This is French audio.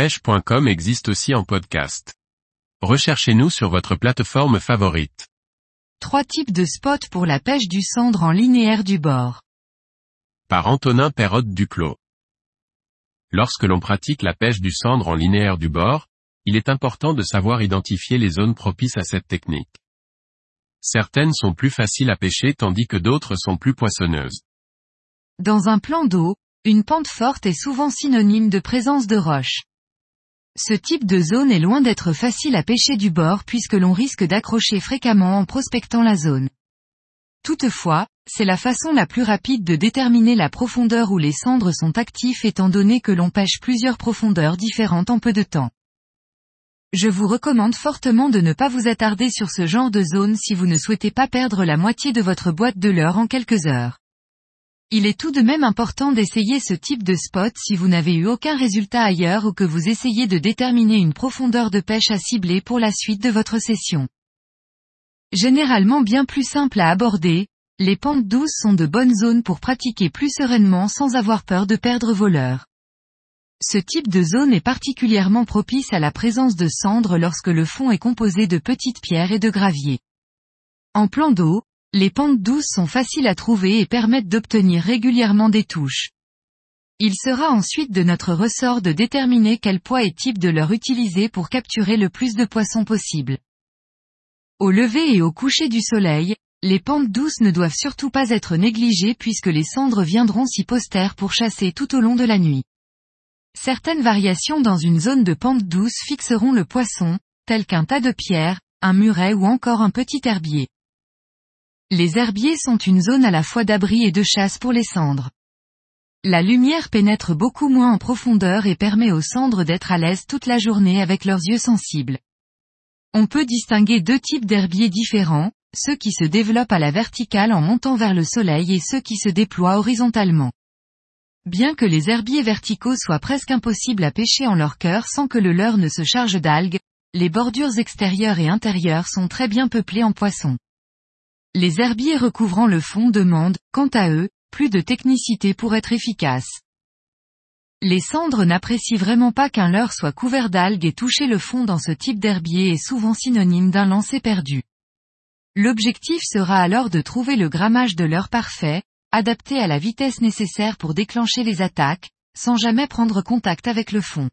pêche.com existe aussi en podcast. Recherchez-nous sur votre plateforme favorite. Trois types de spots pour la pêche du cendre en linéaire du bord. Par Antonin Perrotte Duclos. Lorsque l'on pratique la pêche du cendre en linéaire du bord, il est important de savoir identifier les zones propices à cette technique. Certaines sont plus faciles à pêcher tandis que d'autres sont plus poissonneuses. Dans un plan d'eau, une pente forte est souvent synonyme de présence de roches. Ce type de zone est loin d'être facile à pêcher du bord puisque l'on risque d'accrocher fréquemment en prospectant la zone. Toutefois, c'est la façon la plus rapide de déterminer la profondeur où les cendres sont actifs étant donné que l'on pêche plusieurs profondeurs différentes en peu de temps. Je vous recommande fortement de ne pas vous attarder sur ce genre de zone si vous ne souhaitez pas perdre la moitié de votre boîte de leurre en quelques heures. Il est tout de même important d'essayer ce type de spot si vous n'avez eu aucun résultat ailleurs ou que vous essayez de déterminer une profondeur de pêche à cibler pour la suite de votre session. Généralement bien plus simple à aborder, les pentes douces sont de bonnes zones pour pratiquer plus sereinement sans avoir peur de perdre vos. Ce type de zone est particulièrement propice à la présence de cendres lorsque le fond est composé de petites pierres et de gravier. En plan d'eau, les pentes douces sont faciles à trouver et permettent d'obtenir régulièrement des touches. Il sera ensuite de notre ressort de déterminer quel poids et type de leur utiliser pour capturer le plus de poissons possible. Au lever et au coucher du soleil, les pentes douces ne doivent surtout pas être négligées puisque les cendres viendront s'y poster pour chasser tout au long de la nuit. Certaines variations dans une zone de pente douce fixeront le poisson, tel qu'un tas de pierres, un muret ou encore un petit herbier. Les herbiers sont une zone à la fois d'abri et de chasse pour les cendres. La lumière pénètre beaucoup moins en profondeur et permet aux cendres d'être à l'aise toute la journée avec leurs yeux sensibles. On peut distinguer deux types d'herbiers différents, ceux qui se développent à la verticale en montant vers le soleil et ceux qui se déploient horizontalement. Bien que les herbiers verticaux soient presque impossibles à pêcher en leur cœur sans que le leurre ne se charge d'algues, les bordures extérieures et intérieures sont très bien peuplées en poissons. Les herbiers recouvrant le fond demandent, quant à eux, plus de technicité pour être efficaces. Les cendres n'apprécient vraiment pas qu'un leurre soit couvert d'algues et toucher le fond dans ce type d'herbier est souvent synonyme d'un lancer perdu. L'objectif sera alors de trouver le grammage de leurre parfait, adapté à la vitesse nécessaire pour déclencher les attaques, sans jamais prendre contact avec le fond.